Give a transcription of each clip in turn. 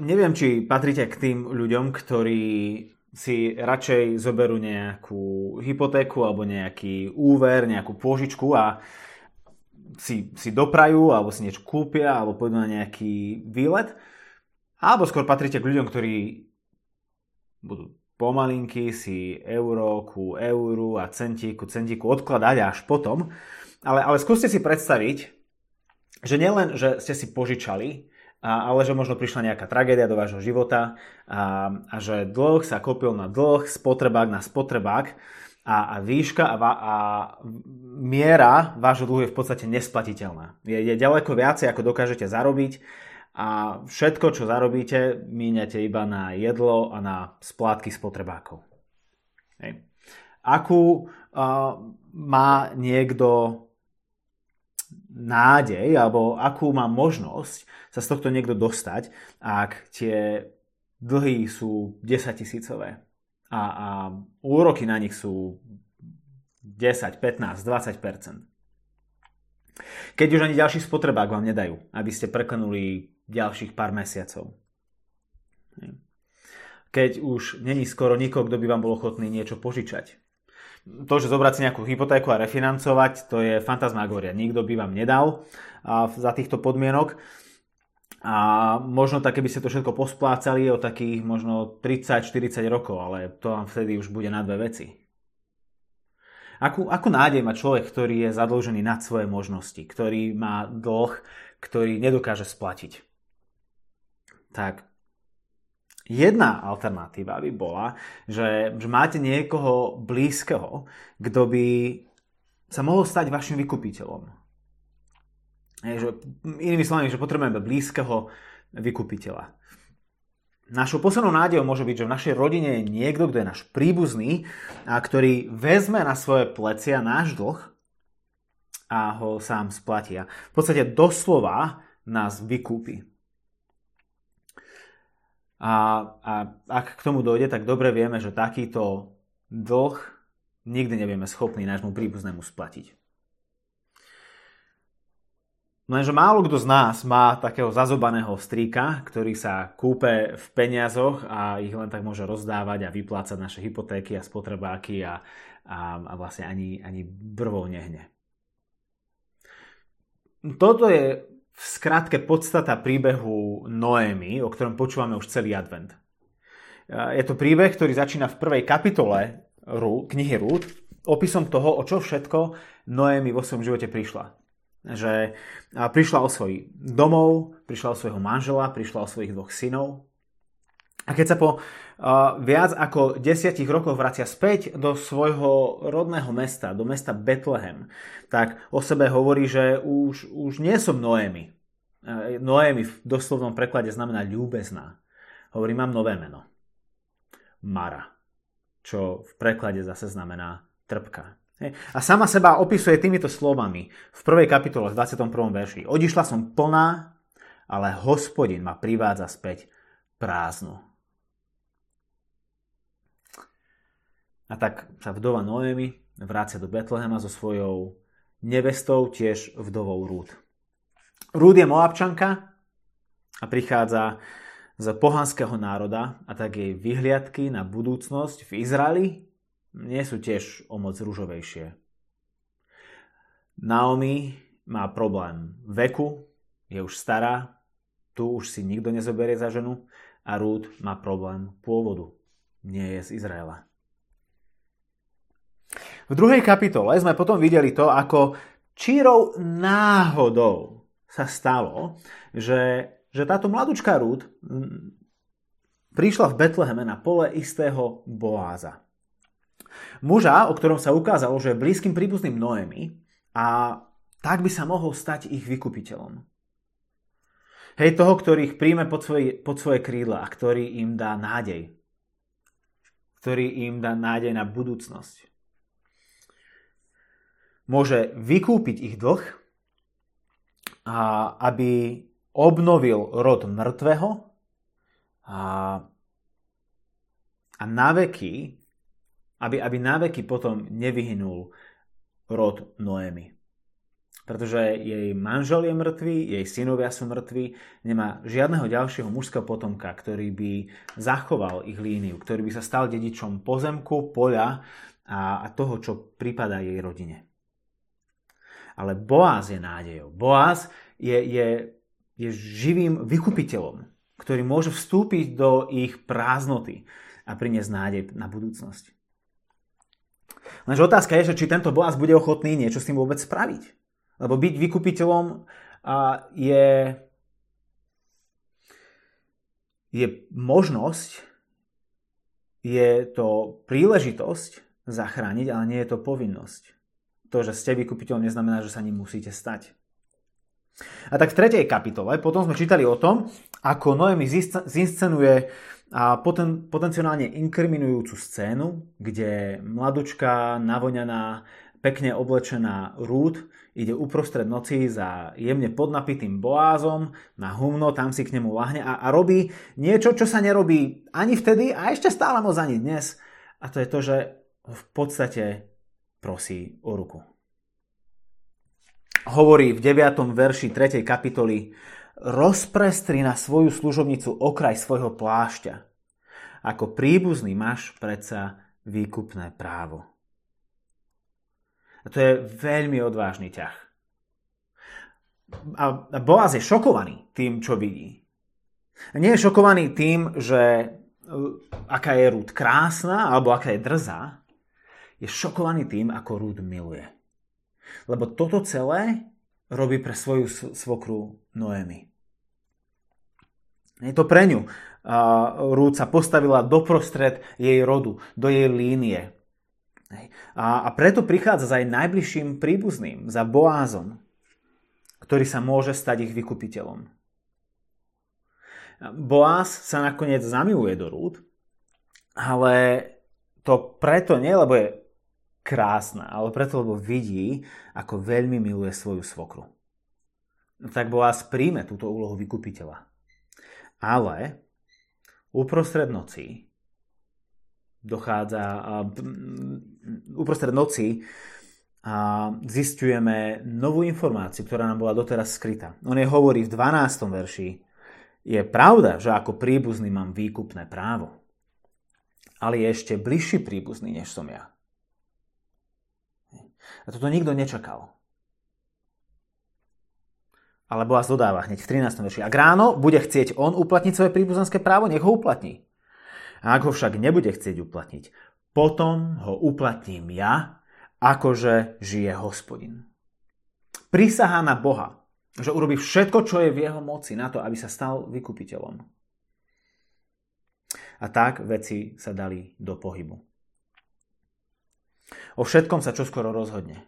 neviem, či patríte k tým ľuďom, ktorí si radšej zoberú nejakú hypotéku alebo nejaký úver, nejakú pôžičku a si, si doprajú alebo si niečo kúpia alebo pôjdu na nejaký výlet. Alebo skôr patríte k ľuďom, ktorí budú pomalinky si euro ku euru a centíku, centíku odkladať až potom. Ale, ale skúste si predstaviť, že nielen, že ste si požičali, a, ale že možno prišla nejaká tragédia do vášho života a, a že dlh sa kopil na dlh, spotrebák na spotrebák a, a výška a, a miera vášho dlhu je v podstate nesplatiteľná. Je, je ďaleko viacej, ako dokážete zarobiť a všetko, čo zarobíte, míňate iba na jedlo a na splátky spotrebákov. Hej. Akú uh, má niekto nádej, alebo akú má možnosť sa z tohto niekto dostať, ak tie dlhy sú 10 tisícové a, a úroky na nich sú 10, 15, 20% Keď už ani ďalší spotrebák vám nedajú, aby ste preklenuli ďalších pár mesiacov. Keď už není skoro nikoho, kto by vám bol ochotný niečo požičať. To, že zobrať si nejakú hypotéku a refinancovať, to je fantasmagória. Nikto by vám nedal za týchto podmienok. A možno tak, keby ste to všetko posplácali o takých možno 30-40 rokov, ale to vám vtedy už bude na dve veci. Akú, akú nádej má človek, ktorý je zadlžený nad svoje možnosti, ktorý má dlh, ktorý nedokáže splatiť? tak jedna alternatíva by bola, že, že máte niekoho blízkeho, kto by sa mohol stať vašim vykupiteľom. Je, že, inými slovami, že potrebujeme blízkeho vykupiteľa. Našou poslednou nádejou môže byť, že v našej rodine je niekto, kto je náš príbuzný a ktorý vezme na svoje plecia náš dlh a ho sám splatia. V podstate doslova nás vykúpi. A, a ak k tomu dojde, tak dobre vieme, že takýto dlh nikdy nevieme schopný nášmu príbuznému splatiť. Lenže málo kto z nás má takého zazobaného strýka, ktorý sa kúpe v peniazoch a ich len tak môže rozdávať a vyplácať naše hypotéky a spotrebáky a, a, a vlastne ani, ani brvou nehne. Toto je v skratke podstata príbehu Noémy, o ktorom počúvame už celý advent. Je to príbeh, ktorý začína v prvej kapitole knihy Rúd, opisom toho, o čo všetko Noémy vo svojom živote prišla. Že prišla o svoj domov, prišla o svojho manžela, prišla o svojich dvoch synov. A keď sa po viac ako desiatich rokoch vracia späť do svojho rodného mesta, do mesta Betlehem, tak o sebe hovorí, že už, už nie som Noémy. Noémy v doslovnom preklade znamená ľúbezná. Hovorí, mám nové meno. Mara, čo v preklade zase znamená trpka. A sama seba opisuje týmito slovami v prvej kapitole v 21. verši. Odišla som plná, ale hospodin ma privádza späť prázdnu. A tak sa vdova Noémy vrácia do Betlehema so svojou nevestou, tiež vdovou Rúd. Rúd je Moabčanka a prichádza z pohanského národa a tak jej vyhliadky na budúcnosť v Izraeli nie sú tiež o moc rúžovejšie. Naomi má problém veku, je už stará, tu už si nikto nezoberie za ženu a Rúd má problém pôvodu, nie je z Izraela. V druhej kapitole sme potom videli to, ako čírou náhodou sa stalo, že, že táto mladúčka Rúd prišla v Betleheme na pole istého Boáza. Muža, o ktorom sa ukázalo, že je blízkym príbuzným Noemi a tak by sa mohol stať ich vykupiteľom. Hej, toho, ktorý ich príjme pod svoje, pod svoje krídla a ktorý im dá nádej. Ktorý im dá nádej na budúcnosť môže vykúpiť ich dlh, a aby obnovil rod mŕtvého a, a naveky, aby, aby naveky potom nevyhynul rod Noémy. pretože jej manžel je mŕtvý, jej synovia sú mŕtvi, nemá žiadneho ďalšieho mužského potomka, ktorý by zachoval ich líniu, ktorý by sa stal dedičom pozemku, poľa a, a toho, čo prípada jej rodine. Ale Boaz je nádejou. Boaz je, je, je živým vykupiteľom, ktorý môže vstúpiť do ich prázdnoty a priniesť nádej na budúcnosť. Lenže otázka je, že či tento Boaz bude ochotný niečo s tým vôbec spraviť. Lebo byť vykupiteľom je, je možnosť, je to príležitosť zachrániť, ale nie je to povinnosť. To, že ste vykupiteľom, neznamená, že sa ním musíte stať. A tak v tretej kapitole potom sme čítali o tom, ako Noemi zinscenuje a poten, potenciálne inkriminujúcu scénu, kde mladučka, navoňaná, pekne oblečená rúd ide uprostred noci za jemne podnapitým boázom na humno, tam si k nemu lahne a, a robí niečo, čo sa nerobí ani vtedy a ešte stále moc ani dnes. A to je to, že v podstate prosí o ruku. Hovorí v 9. verši 3. kapitoly rozprestri na svoju služobnicu okraj svojho plášťa. Ako príbuzný máš predsa výkupné právo. A to je veľmi odvážny ťah. A Boaz je šokovaný tým, čo vidí. Nie je šokovaný tým, že e, aká je Rúd krásna alebo aká je drzá. Je šokovaný tým, ako Rúd miluje. Lebo toto celé robí pre svoju svokru Noemi. Je to pre ňu. Rúd sa postavila doprostred jej rodu, do jej línie. A, preto prichádza za aj najbližším príbuzným, za Boázom, ktorý sa môže stať ich vykupiteľom. Boáz sa nakoniec zamiluje do rúd, ale to preto nie, lebo je krásna, ale preto, lebo vidí, ako veľmi miluje svoju svokru. Tak Boaz príjme túto úlohu vykupiteľa. Ale uprostred noci dochádza uprostred noci a zistujeme novú informáciu, ktorá nám bola doteraz skrytá. On je hovorí v 12. verši, je pravda, že ako príbuzný mám výkupné právo, ale je ešte bližší príbuzný, než som ja. A toto nikto nečakal. Ale Boaz dodáva hneď v 13. verši. Ak ráno bude chcieť on uplatniť svoje príbuzenské právo, nech ho uplatní. A ak ho však nebude chcieť uplatniť, potom ho uplatním ja, akože žije hospodin. Prisahá na Boha, že urobí všetko, čo je v jeho moci na to, aby sa stal vykupiteľom. A tak veci sa dali do pohybu. O všetkom sa čoskoro rozhodne.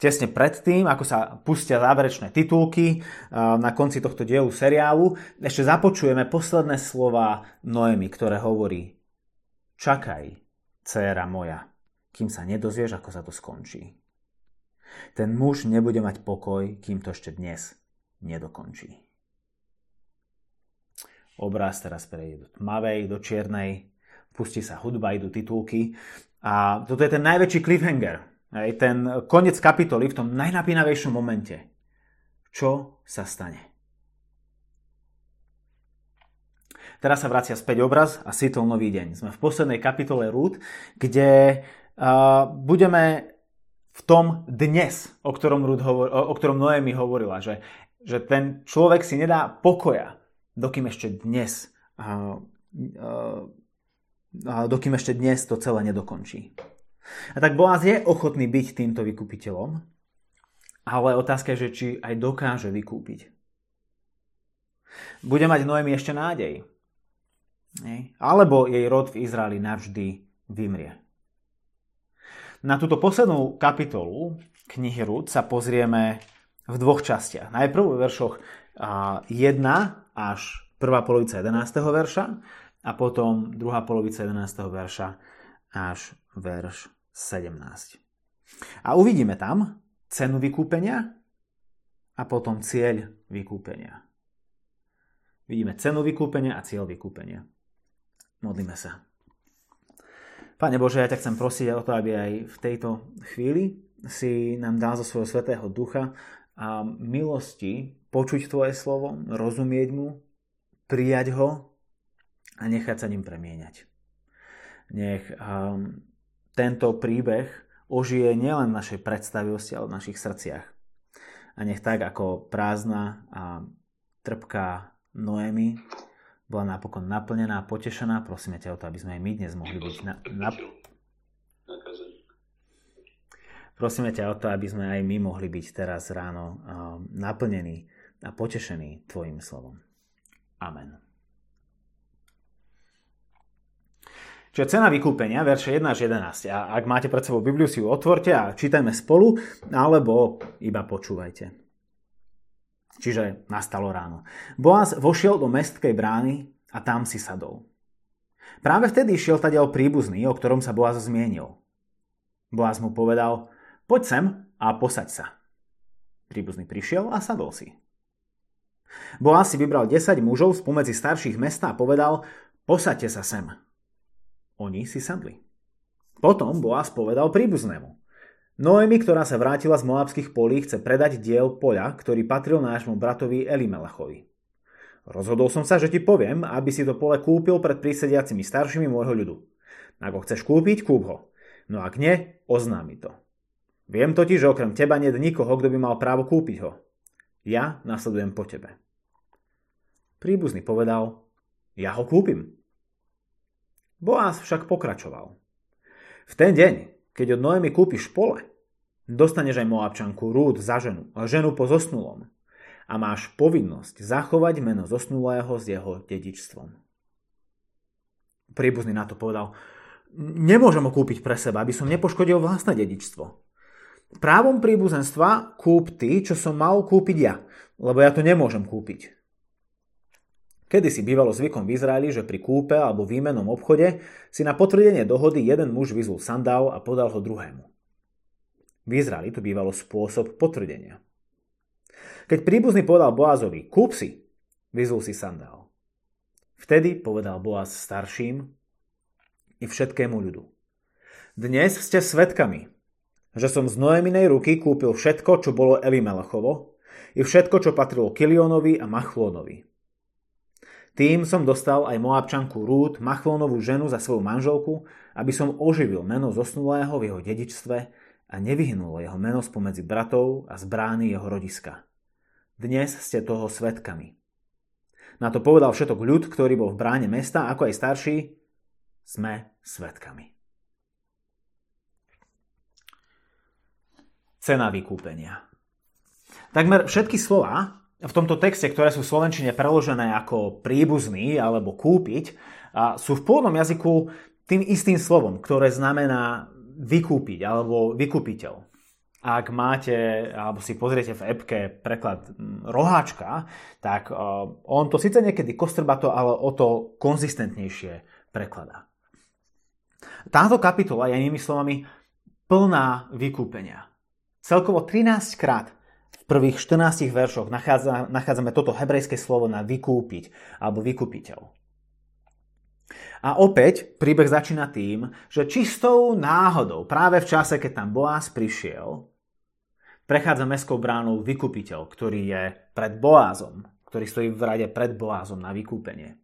Tesne predtým, ako sa pustia záverečné titulky na konci tohto dielu seriálu, ešte započujeme posledné slova Noemi, ktoré hovorí Čakaj, dcéra moja, kým sa nedozvieš, ako sa to skončí. Ten muž nebude mať pokoj, kým to ešte dnes nedokončí. Obraz teraz prejde do tmavej, do čiernej, pustí sa hudba, idú titulky. A toto je ten najväčší cliffhanger, aj ten koniec kapitoly v tom najnapínavejšom momente. Čo sa stane? Teraz sa vracia späť obraz a sytol nový deň. Sme v poslednej kapitole Rúd, kde uh, budeme v tom dnes, o ktorom, Ruth hovor, o, o ktorom Noemi hovorila, že, že ten človek si nedá pokoja, dokým ešte dnes uh, uh, dokým ešte dnes to celé nedokončí. A tak Boaz je ochotný byť týmto vykupiteľom, ale otázka je, že či aj dokáže vykúpiť. Bude mať Noemi ešte nádej. Alebo jej rod v Izraeli navždy vymrie. Na túto poslednú kapitolu knihy Rud sa pozrieme v dvoch častiach. Najprv v veršoch 1 až prvá polovica 11. verša a potom druhá polovica 11. verša až verš 17. A uvidíme tam cenu vykúpenia a potom cieľ vykúpenia. Vidíme cenu vykúpenia a cieľ vykúpenia. Modlíme sa. Pane Bože, ja ťa chcem prosiť o to, aby aj v tejto chvíli si nám dal zo svojho svetého ducha a milosti počuť Tvoje slovo, rozumieť mu, prijať ho a nechať sa ním premieňať. Nech um, tento príbeh ožije nielen v našej predstavivosti, ale v našich srdciach. A nech tak ako prázdna a trpká Noemi bola napokon naplnená a potešená. Prosíme ťa o to, aby sme aj my dnes mohli byť na, na, Prosíme ťa o to, aby sme aj my mohli byť teraz ráno naplnení a potešení Tvojim slovom. Amen. Čiže cena vykúpenia, verše 1 až 11. A ak máte pred sebou Bibliu, si ju otvorte a čítajme spolu, alebo iba počúvajte. Čiže nastalo ráno. Boaz vošiel do mestkej brány a tam si sadol. Práve vtedy šiel tadiaľ príbuzný, o ktorom sa Boaz zmienil. Boaz mu povedal, Poď sem a posaď sa. Príbuzný prišiel a sadol si. Boaz si vybral 10 mužov spomedzi starších mesta a povedal, posaďte sa sem. Oni si sadli. Potom Boaz povedal príbuznému. Noemi, ktorá sa vrátila z moabských polí, chce predať diel poľa, ktorý patril nášmu bratovi Elimelachovi. Rozhodol som sa, že ti poviem, aby si to pole kúpil pred prísediacimi staršími môjho ľudu. Ak ho chceš kúpiť, kúp ho. No ak nie, oznámi to. Viem totiž, že okrem teba nie je nikoho, kto by mal právo kúpiť ho. Ja nasledujem po tebe. Príbuzný povedal, ja ho kúpim. Boaz však pokračoval. V ten deň, keď od Noemi kúpiš pole, dostaneš aj Moabčanku Rúd za ženu, ženu po zosnulom a máš povinnosť zachovať meno zosnulého s jeho dedičstvom. Príbuzný na to povedal, nemôžem ho kúpiť pre seba, aby som nepoškodil vlastné dedičstvo. Právom príbuzenstva kúp ty, čo som mal kúpiť ja, lebo ja to nemôžem kúpiť. Kedy si bývalo zvykom v Izraeli, že pri kúpe alebo výmenom obchode si na potvrdenie dohody jeden muž vyzul sandál a podal ho druhému. V Izraeli to bývalo spôsob potvrdenia. Keď príbuzný povedal Boazovi, kúp si, vyzul si sandál. Vtedy povedal Boaz starším i všetkému ľudu. Dnes ste svetkami, že som z Noeminej ruky kúpil všetko, čo bolo Elimelechovo, i všetko, čo patrilo Kilionovi a Machlónovi. Tým som dostal aj Moabčanku Rúd, Machlónovú ženu za svoju manželku, aby som oživil meno zosnulého v jeho dedičstve a nevyhnul jeho meno spomedzi bratov a z brány jeho rodiska. Dnes ste toho svetkami. Na to povedal všetok ľud, ktorý bol v bráne mesta, ako aj starší, sme svetkami. cena vykúpenia. Takmer všetky slova v tomto texte, ktoré sú v Slovenčine preložené ako príbuzný alebo kúpiť, sú v pôvodnom jazyku tým istým slovom, ktoré znamená vykúpiť alebo vykúpiteľ. Ak máte, alebo si pozriete v epke preklad roháčka, tak on to síce niekedy kostrbato, ale o to konzistentnejšie prekladá. Táto kapitola je inými slovami plná vykúpenia. Celkovo 13 krát v prvých 14 veršoch nachádza, nachádzame toto hebrejské slovo na vykúpiť alebo vykúpiteľ. A opäť príbeh začína tým, že čistou náhodou, práve v čase, keď tam Boaz prišiel, prechádza mestskou bránou vykúpiteľ, ktorý je pred Boázom, ktorý stojí v rade pred Boázom na vykúpenie.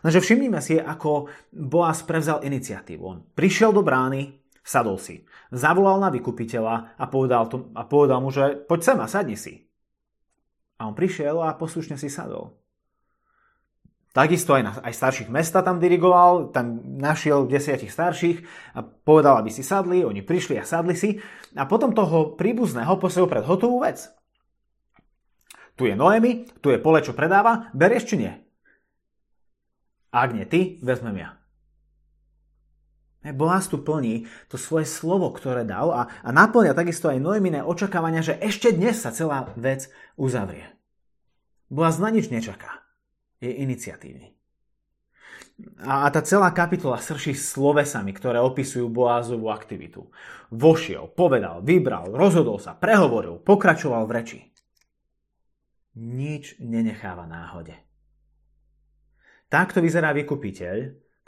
Lenže všimnime si, ako Boaz prevzal iniciatívu. On prišiel do brány, Sadol si. Zavolal na vykupiteľa a povedal, to, a povedal mu, že poď sem a sadni si. A on prišiel a poslušne si sadol. Takisto aj, na, aj starších mesta tam dirigoval, tam našiel desiatich starších a povedal, aby si sadli, oni prišli a sadli si a potom toho príbuzného posiel pred hotovú vec. Tu je Noemi, tu je pole, čo predáva, berieš či nie? Ak nie ty, vezmem ja. Boaz tu plní to svoje slovo, ktoré dal a, a naplňa takisto aj Noeminé očakávania, že ešte dnes sa celá vec uzavrie. Boaz na nič nečaká. Je iniciatívny. A, a tá celá kapitola srší slovesami, ktoré opisujú Boázovú aktivitu. Vošiel, povedal, vybral, rozhodol sa, prehovoril, pokračoval v reči. Nič nenecháva náhode. Takto vyzerá vykupiteľ,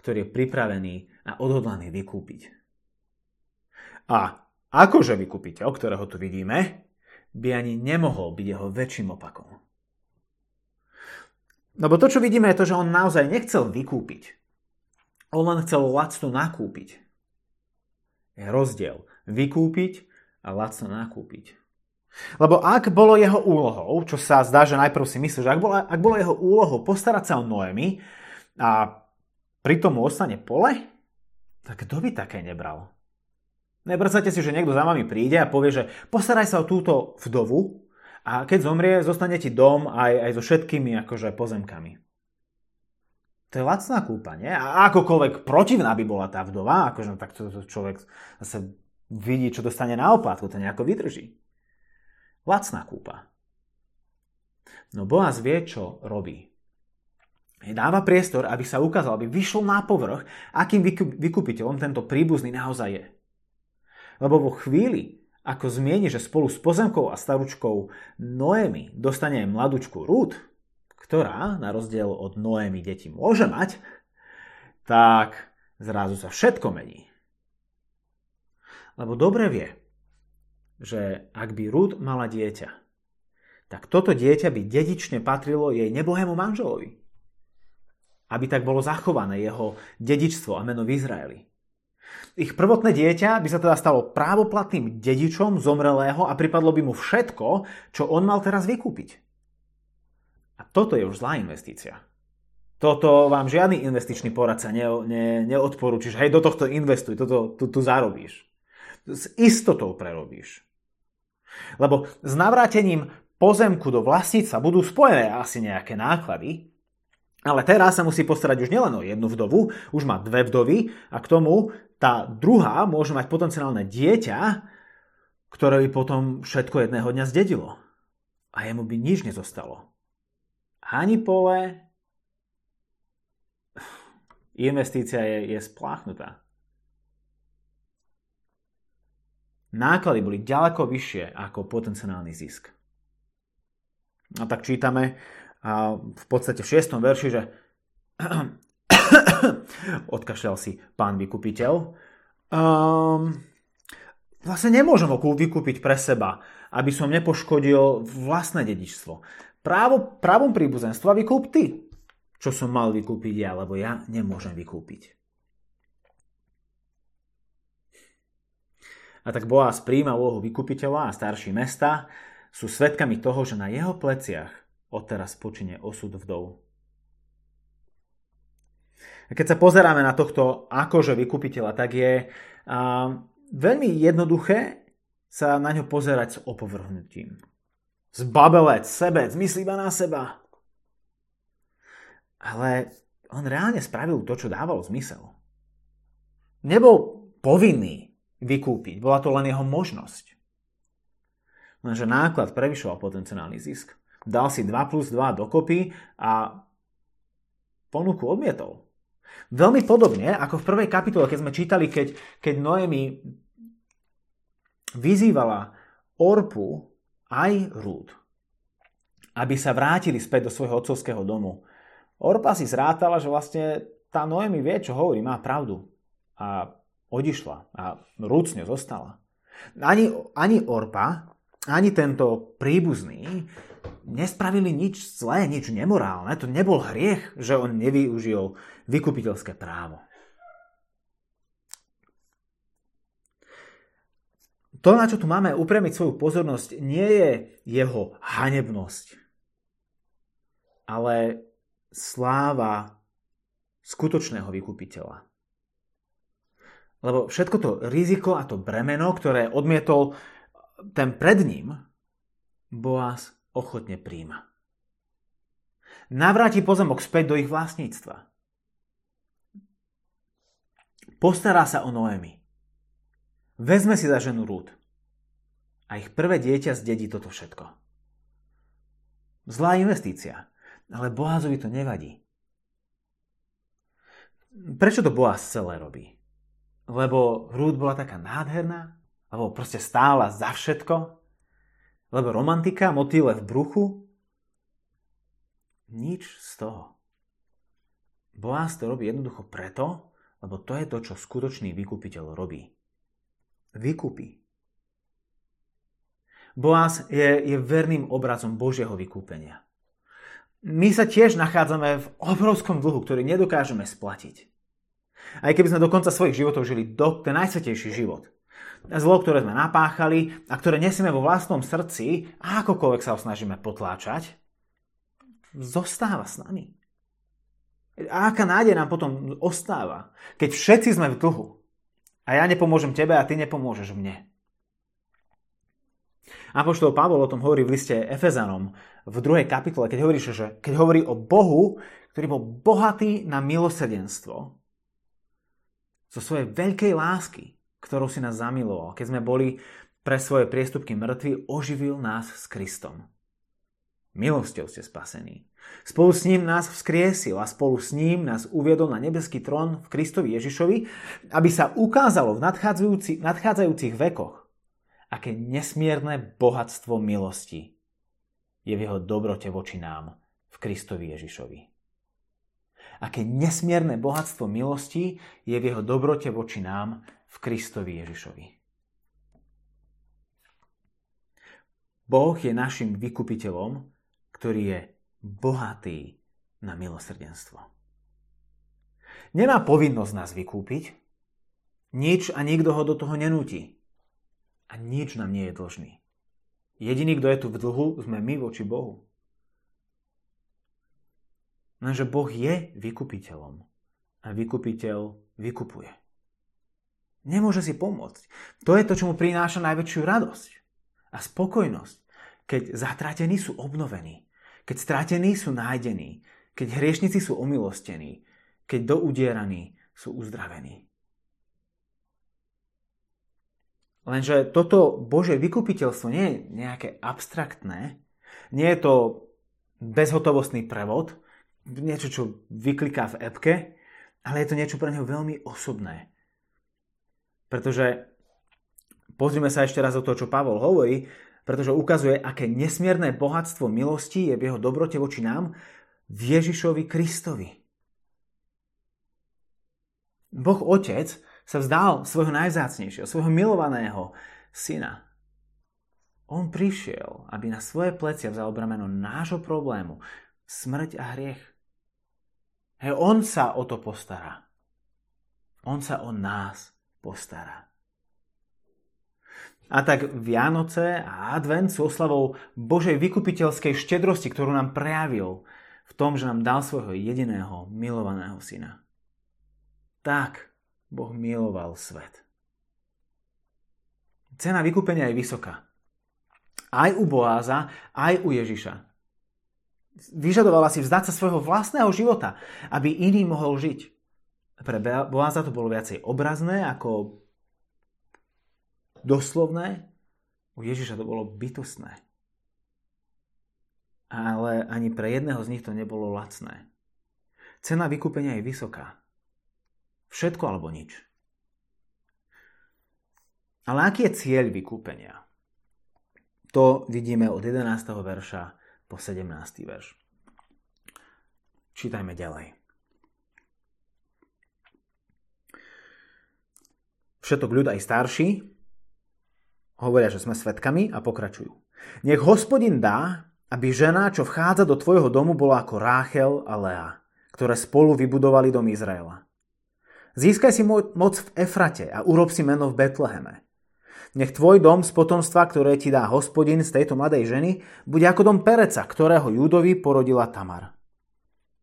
ktorý je pripravený a odhodlaný vykúpiť. A akože vykupiteľ, ktorého tu vidíme, by ani nemohol byť jeho väčším opakom. Lebo to, čo vidíme, je to, že on naozaj nechcel vykúpiť. On len chcel lacno nakúpiť. Je rozdiel. Vykúpiť a lacno nakúpiť. Lebo ak bolo jeho úlohou, čo sa zdá, že najprv si myslí, že ak bolo, ak bolo jeho úlohou postarať sa o Noemi a pritom mu ostane pole, tak kto by také nebral? Nepredstavte si, že niekto za vami príde a povie, že postaraj sa o túto vdovu a keď zomrie, zostane ti dom aj, aj so všetkými akože pozemkami. To je lacná kúpa, nie? A akokoľvek protivná by bola tá vdova, akože no, tak to, to človek zase vidí, čo dostane na opátku, to nejako vydrží. Lacná kúpa. No Boaz vie, čo robí. Dáva priestor, aby sa ukázal, aby vyšol na povrch, akým vykupiteľom tento príbuzný naozaj je. Lebo vo chvíli, ako zmieni, že spolu s pozemkou a staručkou Noemi dostane mladúčku Ruth, ktorá, na rozdiel od Noémy, deti môže mať, tak zrazu sa všetko mení. Lebo dobre vie, že ak by Ruth mala dieťa, tak toto dieťa by dedične patrilo jej nebohému manželovi. Aby tak bolo zachované jeho dedičstvo a meno v Izraeli. Ich prvotné dieťa by sa teda stalo právoplatným dedičom zomrelého a pripadlo by mu všetko, čo on mal teraz vykúpiť. A toto je už zlá investícia. Toto vám žiadny investičný poradca ne, ne, neodporúči, že hej, do tohto investuj, toto tu, tu zarobíš. S istotou prerobíš. Lebo s navrátením pozemku do vlastníca budú spojené asi nejaké náklady, ale teraz sa musí postarať už nielen o jednu vdovu, už má dve vdovy a k tomu tá druhá môže mať potenciálne dieťa, ktoré by potom všetko jedného dňa zdedilo. A jemu by nič nezostalo ani pole, investícia je, je spláchnutá. Náklady boli ďaleko vyššie ako potenciálny zisk. A tak čítame a v podstate v šiestom verši, že odkašľal si pán vykupiteľ. Um, vlastne nemôžem ho vykúpiť pre seba, aby som nepoškodil vlastné dedičstvo. Právo, právom príbuzenstva vykúp ty. Čo som mal vykúpiť ja, lebo ja nemôžem vykúpiť. A tak Boaz príjma úlohu vykupiteľa a starší mesta sú svetkami toho, že na jeho pleciach odteraz počine osud vdov. A keď sa pozeráme na tohto akože vykupiteľa, tak je a, veľmi jednoduché sa na ňo pozerať s opovrhnutím. Zbabelec, sebec, myslí iba na seba. Ale on reálne spravil to, čo dávalo zmysel. Nebol povinný vykúpiť, bola to len jeho možnosť. Lenže náklad prevyšoval potenciálny zisk. Dal si 2 plus 2 dokopy a ponuku odmietol. Veľmi podobne ako v prvej kapitole, keď sme čítali, keď, keď Noemi vyzývala Orpu aj Rúd, aby sa vrátili späť do svojho otcovského domu. Orpa si zrátala, že vlastne tá Noemi vie, čo hovorí, má pravdu. A odišla a rúcne zostala. Ani, ani Orpa, ani tento príbuzný nespravili nič zlé, nič nemorálne. To nebol hriech, že on nevyužil vykupiteľské právo. To, na čo tu máme upremiť svoju pozornosť, nie je jeho hanebnosť, ale sláva skutočného vykupiteľa. Lebo všetko to riziko a to bremeno, ktoré odmietol ten pred ním, Boaz ochotne príjma. Navráti pozemok späť do ich vlastníctva. Postará sa o Noemi. Vezme si za ženu Rúd. A ich prvé dieťa zdedí toto všetko. Zlá investícia. Ale Boázovi to nevadí. Prečo to Boaz celé robí? Lebo Rúd bola taká nádherná? Alebo proste stála za všetko? Lebo romantika, motýle v bruchu? Nič z toho. Boaz to robí jednoducho preto, lebo to je to, čo skutočný vykupiteľ robí vykupí. Boaz je, je verným obrazom Božieho vykúpenia. My sa tiež nachádzame v obrovskom dlhu, ktorý nedokážeme splatiť. Aj keby sme do konca svojich životov žili do, ten najsvetejší život. Zlo, ktoré sme napáchali a ktoré nesieme vo vlastnom srdci a akokoľvek sa ho snažíme potláčať, zostáva s nami. A aká nádej nám potom ostáva, keď všetci sme v dlhu a ja nepomôžem tebe a ty nepomôžeš mne. Apoštol Pavol o tom hovorí v liste Efezanom v druhej kapitole, keď hovorí, že keď hovorí o Bohu, ktorý bol bohatý na milosrdenstvo, zo svojej veľkej lásky, ktorou si nás zamiloval, keď sme boli pre svoje priestupky mŕtvi, oživil nás s Kristom. Milosťou ste spasení. Spolu s ním nás vzkriesil a spolu s ním nás uviedol na nebeský trón v Kristovi Ježišovi, aby sa ukázalo v nadchádzajúcich, nadchádzajúcich vekoch, aké nesmierne bohatstvo milosti je v jeho dobrote voči nám v Kristovi Ježišovi. Aké nesmierne bohatstvo milosti je v jeho dobrote voči nám v Kristovi Ježišovi. Boh je našim vykupiteľom, ktorý je bohatý na milosrdenstvo. Nemá povinnosť nás vykúpiť, nič a nikto ho do toho nenúti. A nič nám nie je dlžný. Jediný, kto je tu v dlhu, sme my voči Bohu. Lenže Boh je vykupiteľom a vykupiteľ vykupuje. Nemôže si pomôcť. To je to, čo mu prináša najväčšiu radosť a spokojnosť keď zatratení sú obnovení, keď stratení sú nájdení, keď hriešnici sú omilostení, keď doudieraní sú uzdravení. Lenže toto Božie vykupiteľstvo nie je nejaké abstraktné, nie je to bezhotovostný prevod, niečo, čo vykliká v appke, ale je to niečo pre neho veľmi osobné. Pretože pozrime sa ešte raz o to, čo Pavol hovorí, pretože ukazuje, aké nesmierne bohatstvo milosti je v jeho dobrote voči nám v Ježišovi Kristovi. Boh Otec sa vzdal svojho najzácnejšieho, svojho milovaného syna. On prišiel, aby na svoje plecia vzal bremeno nášho problému, smrť a hriech. Hej, on sa o to postará. On sa o nás postará. A tak Vianoce a Advent sú oslavou Božej vykupiteľskej štedrosti, ktorú nám prejavil v tom, že nám dal svojho jediného milovaného syna. Tak Boh miloval svet. Cena vykúpenia je vysoká. Aj u Boáza, aj u Ježiša. Vyžadovala si vzdať sa svojho vlastného života, aby iný mohol žiť. Pre Boáza to bolo viacej obrazné ako doslovné, u Ježiša to bolo bytostné. Ale ani pre jedného z nich to nebolo lacné. Cena vykúpenia je vysoká. Všetko alebo nič. Ale aký je cieľ vykúpenia? To vidíme od 11. verša po 17. verš. Čítajme ďalej. Všetok ľud aj starší Hovoria, že sme svetkami a pokračujú. Nech hospodin dá, aby žena, čo vchádza do tvojho domu, bola ako Ráchel a Lea, ktoré spolu vybudovali dom Izraela. Získaj si moc v Efrate a urob si meno v Betleheme. Nech tvoj dom z potomstva, ktoré ti dá hospodin z tejto mladej ženy, bude ako dom Pereca, ktorého Judovi porodila Tamar.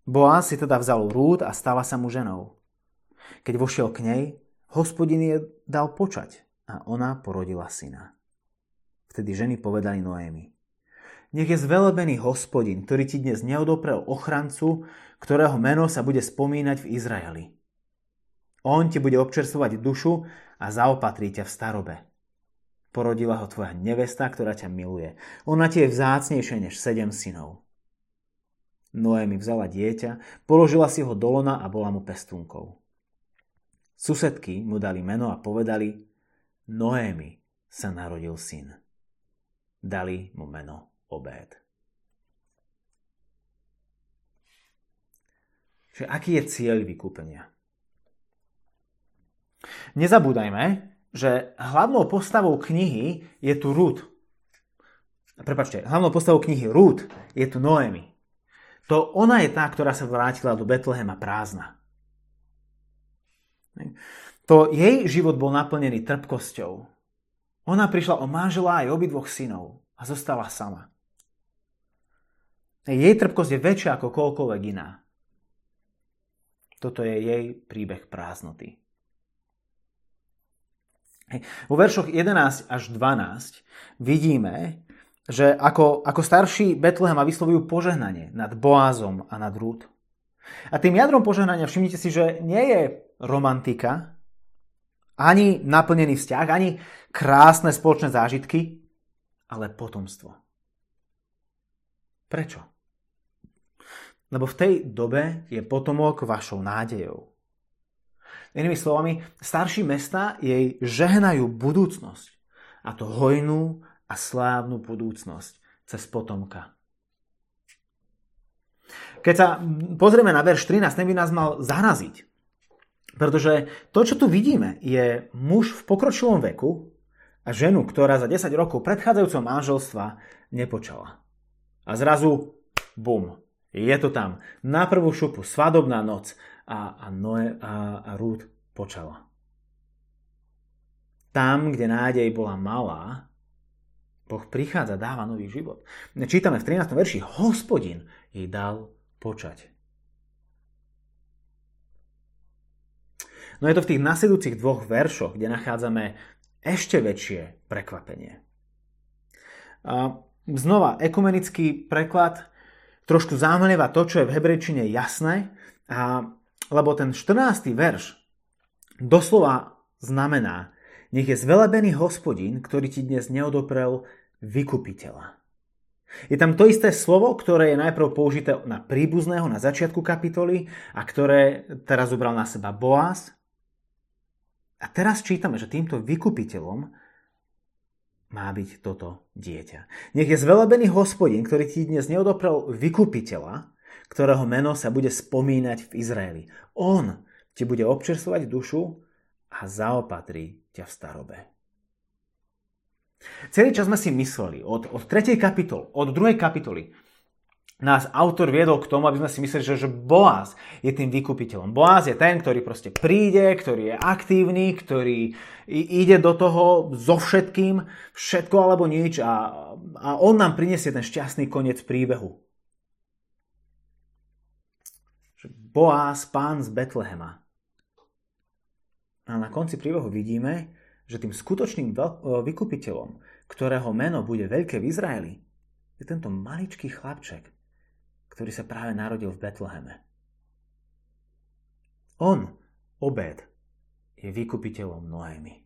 Boaz si teda vzal rúd a stala sa mu ženou. Keď vošiel k nej, hospodin je dal počať a ona porodila syna. Vtedy ženy povedali Noémi. Nech je zvelebený hospodin, ktorý ti dnes neodoprel ochrancu, ktorého meno sa bude spomínať v Izraeli. On ti bude občerstvovať dušu a zaopatrí ťa v starobe. Porodila ho tvoja nevesta, ktorá ťa miluje. Ona ti je vzácnejšia než sedem synov. Noémi vzala dieťa, položila si ho do lona a bola mu pestúnkou. Susedky mu dali meno a povedali, Noémi sa narodil syn. Dali mu meno Obed. Čiže aký je cieľ vykúpenia? Nezabúdajme, že hlavnou postavou knihy je tu Rud. prepačte, hlavnou postavou knihy Ruth je tu Noemi. To ona je tá, ktorá sa vrátila do Betlehema prázdna. To jej život bol naplnený trpkosťou. Ona prišla o manžela aj obidvoch synov a zostala sama. Jej trpkosť je väčšia ako koľkoľvek iná. Toto je jej príbeh prázdnoty. Vo veršoch 11 až 12 vidíme, že ako, ako starší Betlehema vyslovujú požehnanie nad Boázom a nad Rút. A tým jadrom požehnania všimnite si, že nie je romantika, ani naplnený vzťah, ani krásne spoločné zážitky, ale potomstvo. Prečo? Lebo v tej dobe je potomok vašou nádejou. Inými slovami, starší mesta jej žehnajú budúcnosť. A to hojnú a slávnu budúcnosť cez potomka. Keď sa pozrieme na verš 13, ten by nás mal zaraziť. Pretože to, čo tu vidíme, je muž v pokročilom veku a ženu, ktorá za 10 rokov predchádzajúceho manželstva nepočala. A zrazu, bum, je to tam. Na prvú šupu, svadobná noc a, a, Noe, a, a Ruth počala. Tam, kde nádej bola malá, Boh prichádza, dáva nový život. Čítame v 13. verši, hospodin jej dal počať. No je to v tých nasledujúcich dvoch veršoch, kde nachádzame ešte väčšie prekvapenie. A znova, ekumenický preklad trošku zámleva to, čo je v hebrejčine jasné, a, lebo ten 14. verš doslova znamená, nech je zvelebený hospodin, ktorý ti dnes neodoprel vykupiteľa. Je tam to isté slovo, ktoré je najprv použité na príbuzného na začiatku kapitoly a ktoré teraz ubral na seba Boaz. A teraz čítame, že týmto vykupiteľom má byť toto dieťa. Nech je zvelebený hospodin, ktorý ti dnes neodoprel vykupiteľa, ktorého meno sa bude spomínať v Izraeli. On ti bude občerstvovať dušu a zaopatrí ťa v starobe. Celý čas sme si mysleli, od, od 3. kapitol, od 2. kapitoly, nás autor viedol k tomu, aby sme si mysleli, že, že Boaz je tým vykupiteľom. Boaz je ten, ktorý proste príde, ktorý je aktívny, ktorý ide do toho so všetkým, všetko alebo nič a, a on nám prinesie ten šťastný koniec príbehu. Boaz, pán z Betlehema. A na konci príbehu vidíme, že tým skutočným vykupiteľom, ktorého meno bude veľké v Izraeli, je tento maličký chlapček, ktorý sa práve narodil v Betleheme. On, Obed, je vykupiteľom Noémy.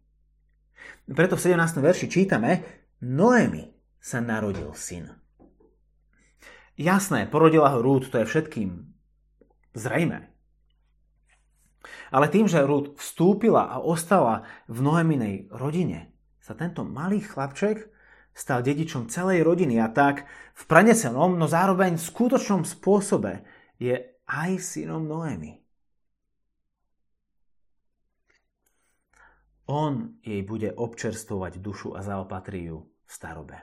Preto v 17. verši čítame, Noémy sa narodil syn. Jasné, porodila ho Rút, to je všetkým zrejme. Ale tým, že Rút vstúpila a ostala v Noéminej rodine, sa tento malý chlapček stal dedičom celej rodiny a tak v prenesenom, no zároveň v skutočnom spôsobe je aj synom Noémy. On jej bude občerstvovať dušu a zaopatrí ju v starobe.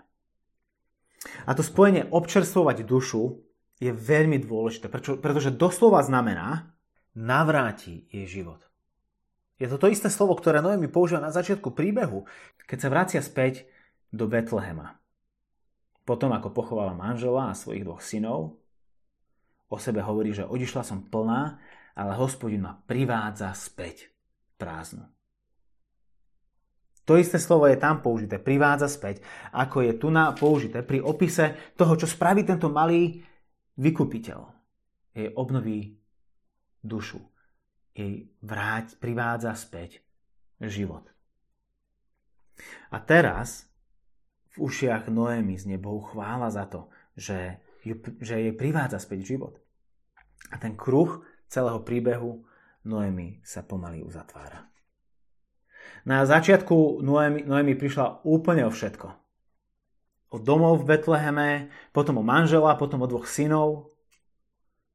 A to spojenie občerstvovať dušu je veľmi dôležité, pretože doslova znamená navráti jej život. Je to to isté slovo, ktoré Noemi používa na začiatku príbehu, keď sa vracia späť do Betlehema. Potom, ako pochovala manžela a svojich dvoch synov, o sebe hovorí, že odišla som plná, ale hospodin ma privádza späť prázdnu. To isté slovo je tam použité, privádza späť, ako je tu na použité pri opise toho, čo spraví tento malý vykupiteľ. Jej obnoví dušu. Jej vráť, privádza späť život. A teraz v ušiach Noémy z Bohu chvála za to, že, ju, že jej privádza späť život. A ten kruh celého príbehu Noémy sa pomaly uzatvára. Na začiatku Noémy, Noémy prišla úplne o všetko. O domov v Betleheme, potom o manžela, potom o dvoch synov.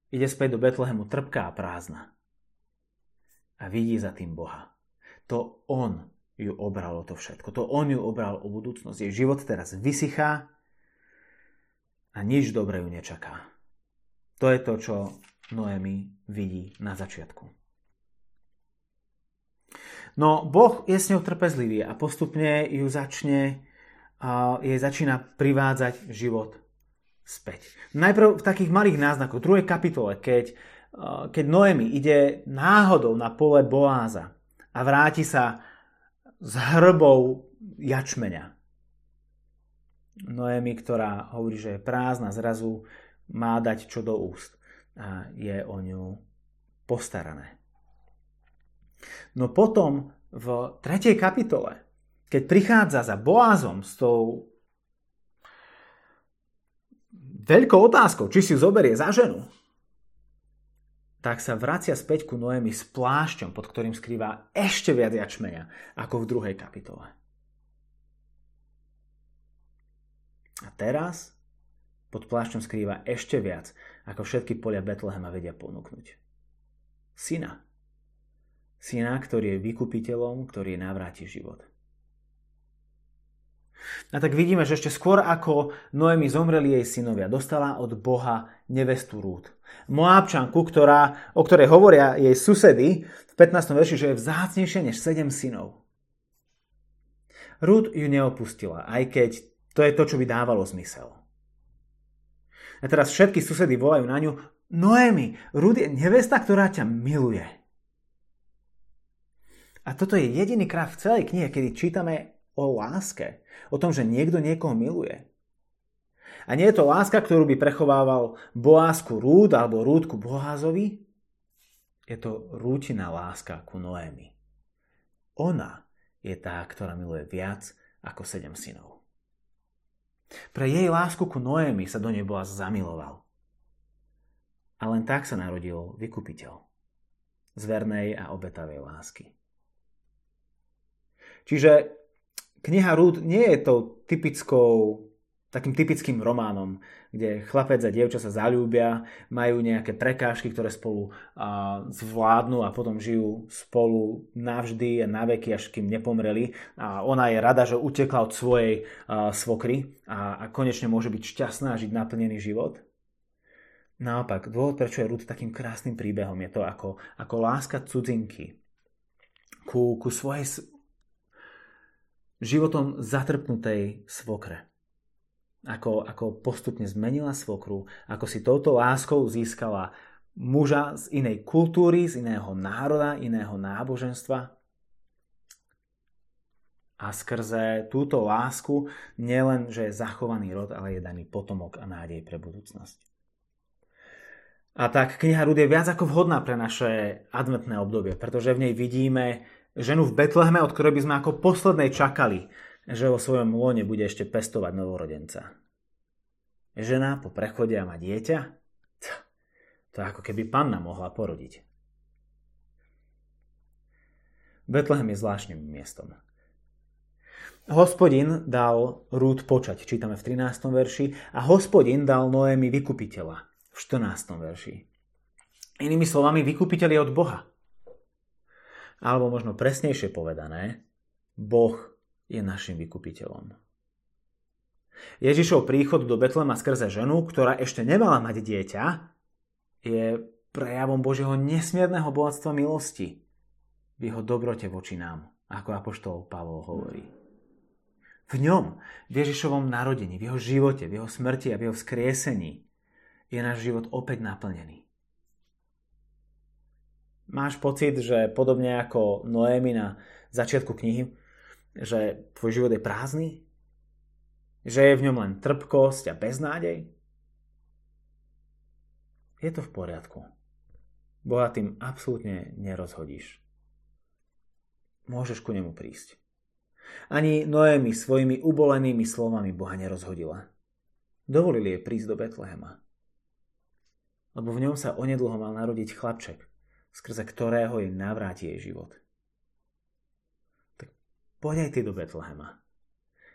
Ide späť do Betlehemu trpká a prázdna. A vidí za tým Boha. To On ju obralo to všetko. To on ju obral o budúcnosť. Jej život teraz vysychá a nič dobré ju nečaká. To je to, čo Noemi vidí na začiatku. No, Boh je s ňou trpezlivý a postupne ju začne, uh, jej začína privádzať život späť. Najprv v takých malých náznakoch, v druhej kapitole, keď, uh, keď Noemi ide náhodou na pole Boáza a vráti sa s hrbou jačmeňa. Noemi, ktorá hovorí, že je prázdna, zrazu má dať čo do úst a je o ňu postarané. No potom v 3. kapitole, keď prichádza za Boázom s tou veľkou otázkou, či si ju zoberie za ženu, tak sa vracia späť ku Noemi s plášťom, pod ktorým skrýva ešte viac jačmenia ako v druhej kapitole. A teraz pod plášťom skrýva ešte viac, ako všetky polia Betlehema vedia ponúknuť. Syna. Syna, ktorý je vykupiteľom, ktorý navráti život. A tak vidíme, že ešte skôr ako Noemi zomreli jej synovia, dostala od Boha nevestu Rúd. Moábčanku, ktorá, o ktorej hovoria jej susedy v 15. verši, že je vzácnejšie než 7 synov. Rúd ju neopustila, aj keď to je to, čo by dávalo zmysel. A teraz všetky susedy volajú na ňu, Noemi, Rud je nevesta, ktorá ťa miluje. A toto je jediný krát v celej knihe, kedy čítame o láske. O tom, že niekto niekoho miluje. A nie je to láska, ktorú by prechovával Boázku Rúd alebo Rúdku Boázovi. Je to rútina láska ku Noémi. Ona je tá, ktorá miluje viac ako sedem synov. Pre jej lásku ku Noémi sa do nej Boaz zamiloval. A len tak sa narodil vykupiteľ. Z vernej a obetavej lásky. Čiže kniha Rúd nie je tou typickou takým typickým románom, kde chlapec a dievča sa zalúbia, majú nejaké prekážky, ktoré spolu a, zvládnu a potom žijú spolu navždy a na veky, až kým nepomreli. A ona je rada, že utekla od svojej a, svokry a, a konečne môže byť šťastná a žiť naplnený život. Naopak, dôvod, prečo je Ruth takým krásnym príbehom, je to ako, ako láska cudzinky ku, ku svojej životom zatrpnutej svokre ako, ako postupne zmenila svokru, ako si touto láskou získala muža z inej kultúry, z iného národa, iného náboženstva. A skrze túto lásku nielen, že je zachovaný rod, ale je daný potomok a nádej pre budúcnosť. A tak kniha Rud je viac ako vhodná pre naše adventné obdobie, pretože v nej vidíme ženu v Betleheme, od ktorej by sme ako poslednej čakali, že vo svojom lone bude ešte pestovať novorodenca. Žena po prechode a má dieťa? To ako keby panna mohla porodiť. Betlehem je zvláštnym miestom. Hospodin dal Rúd počať, čítame v 13. verši, a hospodin dal Noémi vykupiteľa v 14. verši. Inými slovami, vykupiteľ je od Boha. Alebo možno presnejšie povedané, Boh je našim vykupiteľom. Ježišov príchod do Betlema skrze ženu, ktorá ešte nemala mať dieťa, je prejavom Božieho nesmierneho bohatstva milosti v jeho dobrote voči nám, ako apoštol Pavol hovorí. V ňom, v Ježišovom narodení, v jeho živote, v jeho smrti a v jeho vzkriesení je náš život opäť naplnený. Máš pocit, že podobne ako Noémi na začiatku knihy, že tvoj život je prázdny? Že je v ňom len trpkosť a beznádej? Je to v poriadku. Boha tým absolútne nerozhodíš. Môžeš ku nemu prísť. Ani Noémi svojimi ubolenými slovami Boha nerozhodila. Dovolili jej prísť do Betlehema. Lebo v ňom sa onedlho mal narodiť chlapček, skrze ktorého jej navráti jej život. Poď aj ty do Betlehema.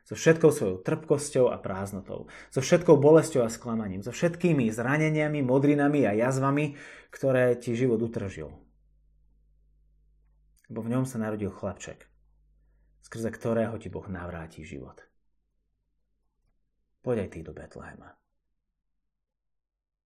So všetkou svojou trpkosťou a prázdnotou, so všetkou bolesťou a sklamaním, so všetkými zraneniami, modrinami a jazvami, ktoré ti život utržil. Lebo v ňom sa narodil chlapček, skrze ktorého ti Boh navráti život. Poď aj ty do Betlehema.